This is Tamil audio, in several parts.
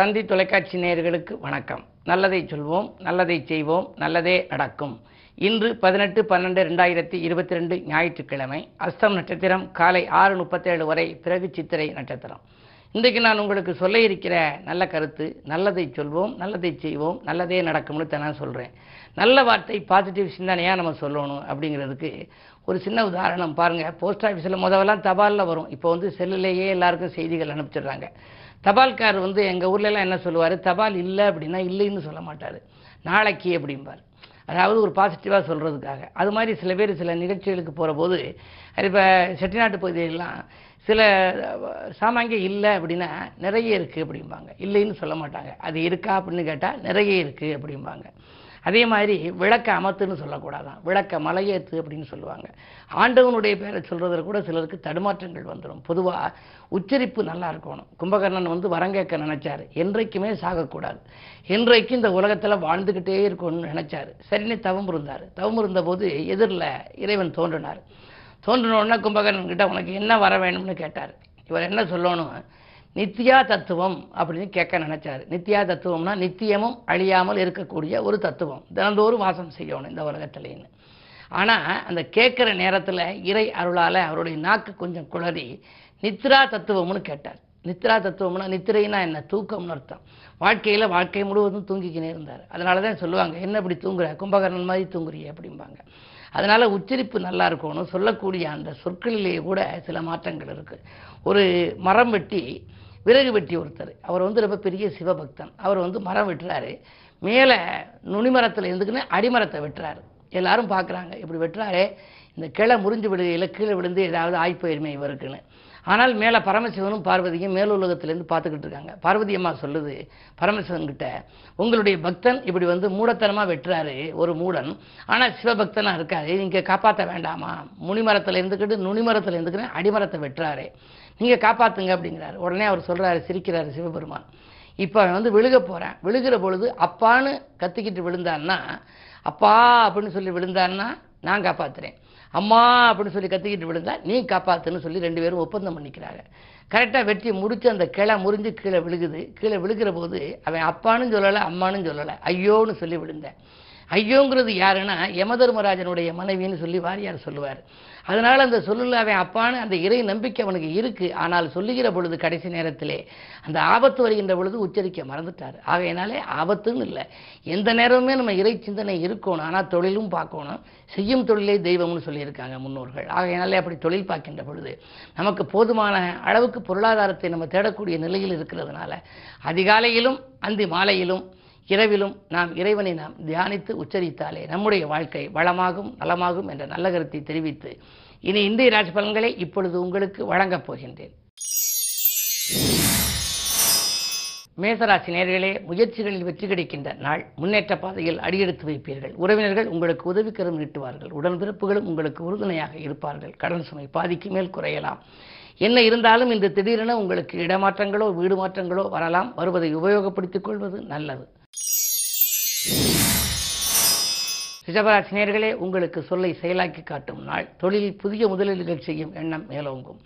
தந்தி தொலைக்காட்சி நேயர்களுக்கு வணக்கம். நல்லதை சொல்வோம் நல்லதை செய்வோம் நல்லதே நடக்கும். இன்று பதினெட்டு பன்னெண்டு ரெண்டாயிரத்தி இருபத்தி ரெண்டு ஞாயிற்றுக்கிழமை அஸ்தம் நட்சத்திரம் காலை ஆறு முப்பத்தேழு வரை பிறகு சித்திரை நட்சத்திரம். இன்றைக்கு நான் உங்களுக்கு சொல்ல இருக்கிற நல்ல கருத்து நல்லதை சொல்வோம் நல்லதை செய்வோம் நல்லதே நடக்கும்னு தான் நான் சொல்கிறேன் நல்ல வார்த்தை பாசிட்டிவ் சிந்தனையாக நம்ம சொல்லணும் அப்படிங்கிறதுக்கு ஒரு சின்ன உதாரணம் பாருங்கள் போஸ்ட் ஆஃபீஸில் முதவெல்லாம் தபாலில் வரும். இப்போ வந்து செல்லுலேயே எல்லாருக்கும் செய்திகள் அனுப்பிச்சிடுறாங்க. தபால்கார் வந்து எங்கள் ஊர்லலாம் என்ன சொல்லுவார்? தபால் இல்லை அப்படின்னா இல்லைன்னு சொல்ல மாட்டார். நாளைக்கு அப்படிம்பார். அதாவது ஒரு பாசிட்டிவாக சொல்கிறதுக்காக அது மாதிரி சில பேர் சில நிகழ்ச்சிகளுக்கு போகிற போது இப்போ செட்டிநாட்டு பகுதியிலலாம் சில சாமாங்க இல்லை அப்படின்னா நிறைய இருக்குது அப்படிம்பாங்க. இல்லைன்னு சொல்ல மாட்டாங்க. அது இருக்கா அப்படின்னு கேட்டால் நிறைய இருக்குது அப்படிம்பாங்க. அதே மாதிரி விளக்க அமத்துன்னு சொல்லக்கூடாதான். விளக்க மலையேத்து அப்படின்னு சொல்லுவாங்க. ஆண்டவனுடைய பேரை சொல்கிறதுல கூட சிலருக்கு தடுமாற்றங்கள் வந்துடும் பொதுவாக உச்சரிப்பு நல்லா இருக்கணும். கும்பகர்ணன் வந்து வரங்கேற்க நினச்சார். என்றைக்குமே சாகக்கூடாது. என்றைக்கும் இந்த உலகத்தில் வாழ்ந்துக்கிட்டே இருக்கணும்னு நினச்சார். சரின்னு தவம் இருந்தார். தவம் இருந்தபோது எதிரில் இறைவன் தோன்றினார். தோன்றினோடனே கும்பகர்ணன் கிட்ட உனக்கு என்ன வர வேணும்னு? கேட்டார். இவர் என்ன சொல்லணும்? நித்தியா தத்துவம் அப்படின்னு கேட்க நினைச்சாரு. நித்தியா தத்துவம்னா நித்தியமும் அழியாமல் இருக்கக்கூடிய ஒரு தத்துவம். தினந்தோறும் வாசம் செய்யணும் இந்த உலகத்திலேன்னு. ஆனால் அந்த கேட்குற நேரத்தில் இறை அருளால் அவருடைய நாக்கு கொஞ்சம் குளறி நித்ரா தத்துவம்னு கேட்டார். நித்ரா தத்துவம்னா நித்திரைனா என்ன? தூக்கம்னு அர்த்தம். வாழ்க்கையில் வாழ்க்கை முழுவதும் தூங்கிக்கினே இருந்தார். அதனால தான் சொல்லுவாங்க என்ன இப்படி தூங்குற? கும்பகர்ணன் மாதிரி தூங்குறிய அப்படிம்பாங்க. அதனால் உச்சரிப்பு நல்லா இருக்கணும் சொல்லக்கூடிய அந்த சொற்களிலேயே கூட சில மாற்றங்கள் இருக்குது ஒரு மரம் வெட்டி விறகு வெட்டி ஒருத்தர் அவர் வந்து ரொம்ப பெரிய சிவபக்தன். அவர் வந்து மரம் வெட்டுறாரு. மேலே நுனிமரத்தில் இருந்துக்குன்னு அடிமரத்தை வெட்டுறாரு. எல்லாரும் பார்க்குறாங்க இப்படி வெட்டுறாரே இந்த கிளை முறிஞ்சு விடுகையில் கீழே விழுந்து ஏதாவது ஆய்ப்பயிர்மை இவருக்குன்னு. ஆனால் மேலே பரமசிவனும் பார்வதியும் மேலுலகத்திலேருந்து பார்த்துக்கிட்டு இருக்காங்க. பார்வதி அம்மா சொல்லுது பரமசிவன்கிட்ட உங்களுடைய பக்தன் இப்படி வந்து மூடத்தனமாக வெட்டுறாரு ஒரு மூடன். ஆனால் சிவபக்தனாக இருக்காரு நீங்கள் காப்பாற்ற வேண்டாமா? முனிமரத்தில் இருந்துக்கிட்டு நுனிமரத்தில் இருந்துக்கிட்டு அடிமரத்தை வெட்டுறாரு. நீங்கள் காப்பாற்றுங்க அப்படிங்கிறாரு. உடனே அவர் சொல்கிறாரு சிரிக்கிறாரு சிவபெருமான். இப்போ அவன் வந்து விழுக போகிறேன் விழுகிற பொழுது அப்பான்னு கத்திக்கிட்டு விழுந்தான்னா அப்பா அப்படின்னு சொல்லி விழுந்தான்னா நான் காப்பாற்றுறேன் அம்மா அப்படின்னு சொல்லி கத்திக்கிட்டு விழுந்தா நீ காப்பாத்துன்னு சொல்லி ரெண்டு பேரும் ஒப்பந்தம் பண்ணிக்கிறாங்க. கரெக்டாக வெட்டி முடிச்சு அந்த கிளை முறிஞ்சு கீழே விழுகுது. கீழே விழுகிற போது அவன் அப்பான்னு சொல்லலை அம்மானும் சொல்லலை. ஐயோன்னு சொல்லி விழுந்தேன். ஐயோங்கிறது யாருன்னா யமதர்மராஜனுடைய மனைவின்னு சொல்லி வாரியார் சொல்லுவார். அதனால் அந்த சொல்லில் அவன் அப்பான்னு அந்த இறை நம்பிக்கை அவனுக்கு இருக்குது ஆனால் சொல்லுகிற பொழுது கடைசி நேரத்திலே அந்த ஆபத்து வருகின்ற பொழுது உச்சரிக்க மறந்துட்டார். ஆகையினாலே ஆபத்துன்னு இல்லை. எந்த நேரமுமே நம்ம இறை சிந்தனை இருக்கணும். ஆனால் தொழிலும் பார்க்கணும். செய்யும் தொழிலே தெய்வம்னு சொல்லியிருக்காங்க முன்னோர்கள். ஆகையினாலே அப்படி தொழில் பார்க்கின்ற பொழுது நமக்கு போதுமான அளவுக்கு பொருளாதாரத்தை நம்ம தேடக்கூடிய நிலையில் இருக்கிறதுனால அதிகாலையிலும் அந்தி மாலையிலும் இரவிலும் நாம் இறைவனை நாம் தியானித்து உச்சரித்தாலே நம்முடைய வாழ்க்கை வளமாகும் நலமாகும் என்ற நல்ல கருத்தை தெரிவித்து இனி இந்திய ராசி பலன்களை இப்பொழுது உங்களுக்கு வழங்கப் போகின்றேன். மேசராசி நேர்களே முயற்சிகளில் வெற்றி கிடைக்கின்ற நாள். முன்னேற்ற பாதையில் அடியெடுத்து வைப்பீர்கள். உறவினர்கள் உங்களுக்கு உதவிக்கரம் நீட்டுவார்கள். உடன்பிறப்புகளும் உங்களுக்கு உறுதுணையாக இருப்பார்கள். கடன் சுமை பாதிக்கு மேல் குறையலாம். என்ன இருந்தாலும் இந்த திடீரென உங்களுக்கு இடமாற்றங்களோ வீடு மாற்றங்களோ வரலாம். வருவதை உபயோகப்படுத்திக் கொள்வது நல்லது. ரிஷபராசி நேர்களே உங்களுக்கு சொல்லை செயலாக்கி காட்டும் நாள். தொழிலில் புதிய முதலீடுகள் செய்யும் எண்ணம் மேலோங்கும்.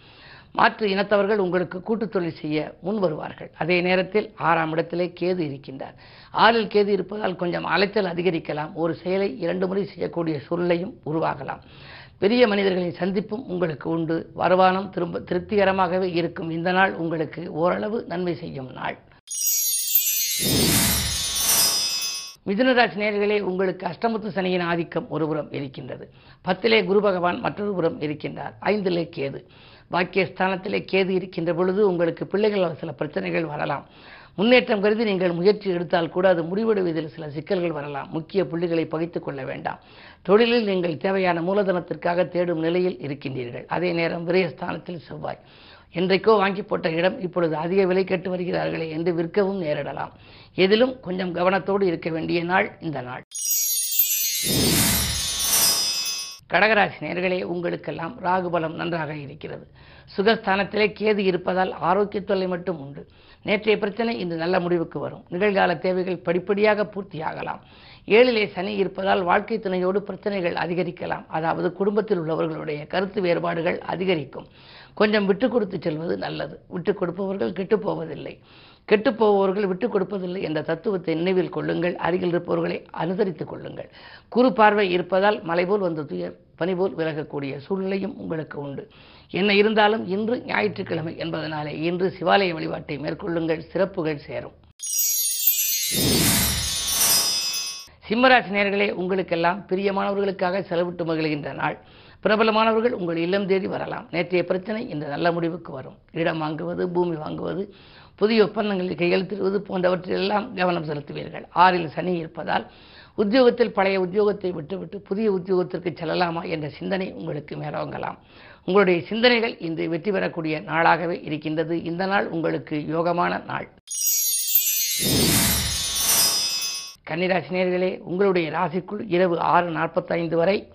மாற்று இனத்தவர்கள் உங்களுக்கு கூட்டுத் தொழில் செய்ய முன் வருவார்கள். அதே நேரத்தில் ஆறாம் இடத்திலே கேது இருக்கின்றார். ஆறில் கேது இருப்பதால் கொஞ்சம் அலைச்சல் அதிகரிக்கலாம். ஒரு செயலை இரண்டு முறை செய்யக்கூடிய சூழ்நிலையும் உருவாகலாம். பெரிய மனிதர்களின் சந்திப்பும் உங்களுக்கு உண்டு. வருமானம் திரும்ப திருப்திகரமாகவே இருக்கும். இந்த நாள் உங்களுக்கு ஓரளவு நன்மை செய்யும் நாள். மிதுனராசி நேர்களே உங்களுக்கு அஷ்டமத்து சனியின் ஆதிக்கம் ஒருபுறம் இருக்கின்றது. பத்திலே குரு பகவான் மற்றொரு புறம் இருக்கின்றார். ஐந்திலே கேது. பாக்கியஸ்தானத்திலே கேது இருக்கின்ற பொழுது உங்களுக்கு பிள்ளைகள் சில பிரச்சனைகள் வரலாம். முன்னேற்றம் கருதி நீங்கள் முயற்சி எடுத்தால் கூட அது முடிவெடுவதில் சில சிக்கல்கள் வரலாம். முக்கிய புள்ளிகளை பகித்துக் கொள்ள வேண்டாம். தொழிலில் நீங்கள் தேவையான மூலதனத்திற்காக தேடும் நிலையில் இருக்கின்றீர்கள். அதே நேரம் விரயஸ்தானத்தில் செவ்வாய். என்றைக்கோ வாங்கி போட்ட இடம் இப்பொழுது அதிக விலை கேட்டு வருகிறார்களே என்று விற்கவும் நேரிடலாம். எதிலும் கொஞ்சம் கவனத்தோடு இருக்க வேண்டிய நாள் இந்த நாள். கடகராசி நேர்களே உங்களுக்கெல்லாம் ராகுபலம் நன்றாக இருக்கிறது. சுகஸ்தானத்திலே கேது இருப்பதால் ஆரோக்கிய தொல்லை மட்டும் உண்டு. நேற்றைய பிரச்சனை இன்று நல்ல முடிவுக்கு வரும். நிகழ்கால தேவைகள் படிப்படியாக பூர்த்தியாகலாம். ஏழிலே சனி இருப்பதால் வாழ்க்கை துணையோடு பிரச்சனைகள் அதிகரிக்கலாம். அதாவது குடும்பத்தில் உள்ளவர்களுடைய கருத்து வேறுபாடுகள் அதிகரிக்கும். கொஞ்சம் விட்டு கொடுத்து செல்வது நல்லது. விட்டு கொடுப்பவர்கள் கெட்டு போவதில்லை. கெட்டுப்போபவர்கள் விட்டுக் கொடுப்பதில்லை என்ற தத்துவத்தை நினைவில் கொள்ளுங்கள். அருகில் இருப்பவர்களை அனுசரித்துக் கொள்ளுங்கள். குறு பார்வை இருப்பதால் மலை போல் வந்த துயர் பனிபோல் விலகக்கூடிய சூழ்நிலையும் உங்களுக்கு உண்டு. என்ன இருந்தாலும் இன்று ஞாயிற்றுக்கிழமை என்பதனாலே இன்று சிவாலய வழிபாட்டை மேற்கொள்ளுங்கள். சிறப்புகள் சேரும். சிம்மராசி நேர்களே உங்களுக்கெல்லாம் பிரியமானவர்களுக்காக செலவிட்டு மகிழ்கின்ற நாள். பிரபலமானவர்கள் உங்கள் இல்லம் தேடி வரலாம். நேற்றைய பிரச்சனை இந்த நல்ல முடிவுக்கு வரும். இடம் வாங்குவது பூமி வாங்குவது புதிய ஒப்பந்தங்களில் கையெழுத்திடுவது போன்றவற்றிலெல்லாம் கவனம் செலுத்துவீர்கள். ஆறில் சனி இருப்பதால் உத்தியோகத்தில் பழைய உத்தியோகத்தை விட்டுவிட்டு புதிய உத்தியோகத்திற்கு செல்லலாமா என்ற சிந்தனை உங்களுக்கு மேலோங்கலாம். உங்களுடைய சிந்தனைகள் இன்று வெற்றி பெறக்கூடிய நாளாகவே இருக்கின்றது. இந்த நாள் உங்களுக்கு யோகமான நாள். கன்னிராசினியர்களே உங்களுடைய ராசிக்குள் இரவு ஆறு நாற்பத்தைந்து வரை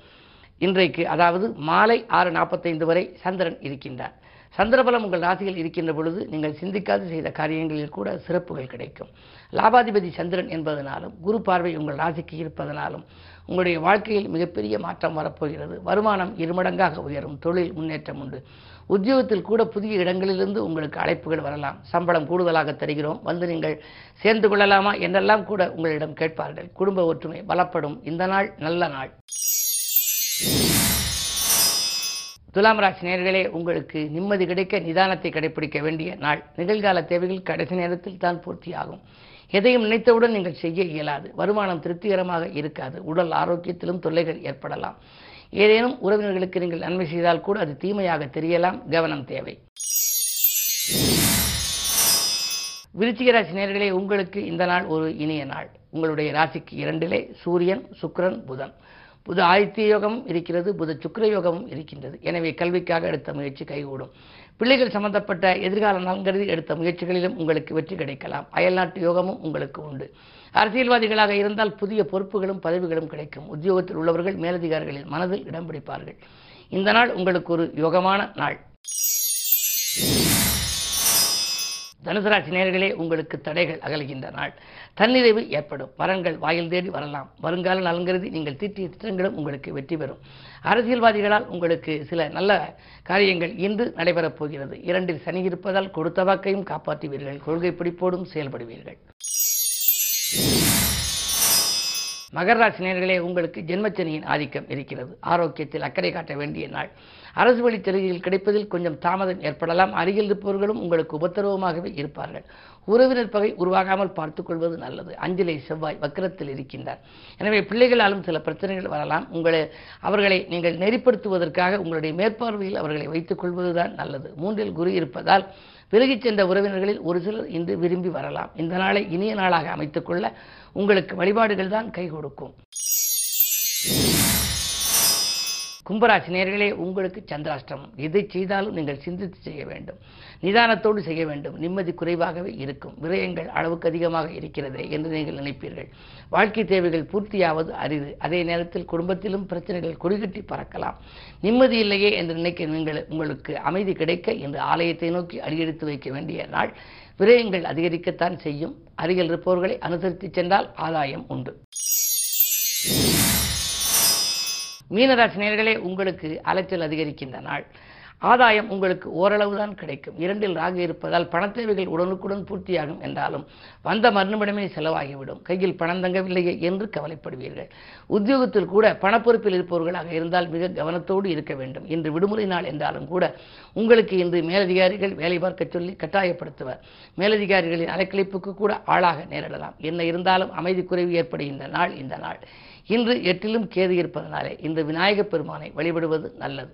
இன்றைக்கு அதாவது மாலை ஆறு நாற்பத்தைந்து வரை சந்திரன் இருக்கின்றார். சந்திரபலம் உங்கள் ராசியில் இருக்கின்ற பொழுது நீங்கள் சிந்திக்காது செய்த காரியங்களில் கூட சிறப்புகள் கிடைக்கும். லாபாதிபதி சந்திரன் என்பதனாலும் குரு பார்வை உங்கள் ராசிக்கு இருப்பதனாலும் உங்களுடைய வாழ்க்கையில் மிகப்பெரிய மாற்றம் வரப்போகிறது. வருமானம் இருமடங்காக உயரும். தொழில் முன்னேற்றம் உண்டு. உத்தியோகத்தில் கூட புதிய இடங்களிலிருந்து உங்களுக்கு அழைப்புகள் வரலாம். சம்பளம் கூடுதலாக தருகிறோம். வந்து நீங்கள் சேர்ந்து கொள்ளலாமா? என்றெல்லாம் கூட உங்களிடம் கேட்பார்கள். குடும்ப ஒற்றுமை பலப்படும். இந்த நாள் நல்ல நாள். துலாம் ராசி நேர்களே உங்களுக்கு நிம்மதி கிடைக்க நிதானத்தை கடைபிடிக்க வேண்டிய நாள். நிகழ்கால தேவைகள் கடைசி நேரத்தில் தான் பூர்த்தியாகும். எதையும் நினைத்தவுடன் நீங்கள் செய்ய இயலாது. வருமானம் திருப்திகரமாக இருக்காது. உடல் ஆரோக்கியத்திலும் தொல்லைகள் ஏற்படலாம். ஏதேனும் உறவினர்களுக்கு நீங்கள் நன்மை செய்தால் கூட அது தீமையாக தெரியலாம். கவனம் தேவை. விருச்சிக ராசி நேர்களே உங்களுக்கு இந்த நாள் ஒரு இனிய நாள். உங்களுடைய ராசிக்கு இரண்டிலே சூரியன் சுக்ரன் புதன். புது ஆதித்ய யோகமும் இருக்கிறது புத சுக்கர யோகமும் இருக்கின்றது. எனவே கல்விக்காக எடுத்த முயற்சி கைகூடும். பிள்ளைகள் சம்பந்தப்பட்ட எதிர்கால நலன்கருதி எடுத்த முயற்சிகளிலும் உங்களுக்கு வெற்றி கிடைக்கலாம். அயல்நாட்டு யோகமும் உங்களுக்கு உண்டு. அரசியல்வாதிகளாக இருந்தால் புதிய பொறுப்புகளும் பதவிகளும் கிடைக்கும். உத்தியோகத்தில் உள்ளவர்கள் மேலதிகாரிகளின் மனதில் இடம் பிடிப்பார்கள். இந்த நாள் உங்களுக்கு ஒரு யோகமான நாள். தனுசராசி நேர்களே உங்களுக்கு தடைகள் அகலுகின்ற நாள். தன்னிறைவு ஏற்படும். வரன்கள் வாயில் தேடி வரலாம். வருங்கால நலங்கிறது நீங்கள் தீட்டிய திட்டங்களும் உங்களுக்கு வெற்றி பெறும். அரசியல்வாதிகளால் உங்களுக்கு சில நல்ல காரியங்கள் இன்று நடைபெறப் போகிறது. இரண்டில் சனி இருப்பதால் கொடுத்த வாக்கையும் காப்பாற்றுவீர்கள். கொள்கை பிடிப்போடும் செயல்படுவீர்கள். மகர ராசி நேர்களே உங்களுக்கு ஜென்மச்சனியின் ஆதிக்கம் இருக்கிறது. ஆரோக்கியத்தில் அக்கறை காட்ட வேண்டிய நாள். அரசு வழி சலுகைகள் கிடைப்பதில் கொஞ்சம் தாமதம் ஏற்படலாம். அருகில் இருப்பவர்களும் உங்களுக்கு உபத்திரவமாகவே இருப்பார்கள். உறவினர் பகை உருவாகாமல் பார்த்துக்கொள்வது நல்லது. அஞ்சலை செவ்வாய் வக்கரத்தில் இருக்கின்றார். எனவே பிள்ளைகளாலும் சில பிரச்சனைகள் வரலாம். உங்களை அவர்களை நீங்கள் நெறிப்படுத்துவதற்காக உங்களுடைய மேற்பார்வையில் அவர்களை வைத்துக் கொள்வதுதான் நல்லது. மூன்றில் குரு இருப்பதால் விலகிச் சென்ற உறவினர்களில் ஒரு சிலர் இன்று விரும்பி வரலாம். இந்த நாளை இனிய நாளாக அமைத்துக்கொள்ள உங்களுக்கு வழிபாடுகள் தான் கை கொடுக்கும். கும்பராசி நேர்களே உங்களுக்கு சந்திராஷ்டிரமம் எதை செய்தாலும் நீங்கள் சிந்தித்து செய்ய வேண்டும். நிதானத்தோடு செய்ய வேண்டும். நிம்மதி குறைவாகவே இருக்கும். விரயங்கள் அளவுக்கு அதிகமாக இருக்கிறதே என்று நீங்கள் நினைப்பீர்கள். வாழ்க்கை தேவைகள் பூர்த்தியாவது அரிது. அதே நேரத்தில் குடும்பத்திலும் பிரச்சனைகள் கொடிகட்டி பறக்கலாம். நிம்மதி இல்லையே என்று நினைக்க நீங்கள் உங்களுக்கு அமைதி கிடைக்க இன்று ஆலயத்தை நோக்கி அடியெடுத்து வைக்க வேண்டிய நாள். விரயங்கள் அதிகரிக்கத்தான் செய்யும். அருகில் இருப்பவர்களை அனுசரித்து சென்றால் ஆதாயம் உண்டு. மீனராசி நேர்களே உங்களுக்கு அலைச்சல் அதிகரிக்கின்ற நாள். ஆதாயம் உங்களுக்கு ஓரளவு தான் கிடைக்கும். இரண்டில் ராகு இருப்பதால் பணத்தேவைகள் உடனுக்குடன் பூர்த்தியாகும் என்றாலும் வந்த மறுநிமிடமே செலவாகிவிடும். கையில் பணம் தங்கவில்லையே என்று கவலைப்படுவீர்கள். உத்தியோகத்தில் கூட பணப்பொறுப்பில் இருப்பவர்களாக இருந்தால் மிக கவனத்தோடு இருக்க வேண்டும். இன்று விடுமுறை நாள் என்றாலும் கூட உங்களுக்கு இன்று மேலதிகாரிகள் வேலை பார்க்க சொல்லி கட்டாயப்படுத்துவர். மேலதிகாரிகளின் அலைக்கழிப்புக்கு கூட ஆளாக நேரிடலாம். என்ன இருந்தாலும் அமைதி குறைவு ஏற்படுகின்ற நாள் இந்த நாள். இன்று எட்டிலும் கேது இருப்பதனாலே இந்த விநாயகப் பெருமானை வழிபடுவது நல்லது.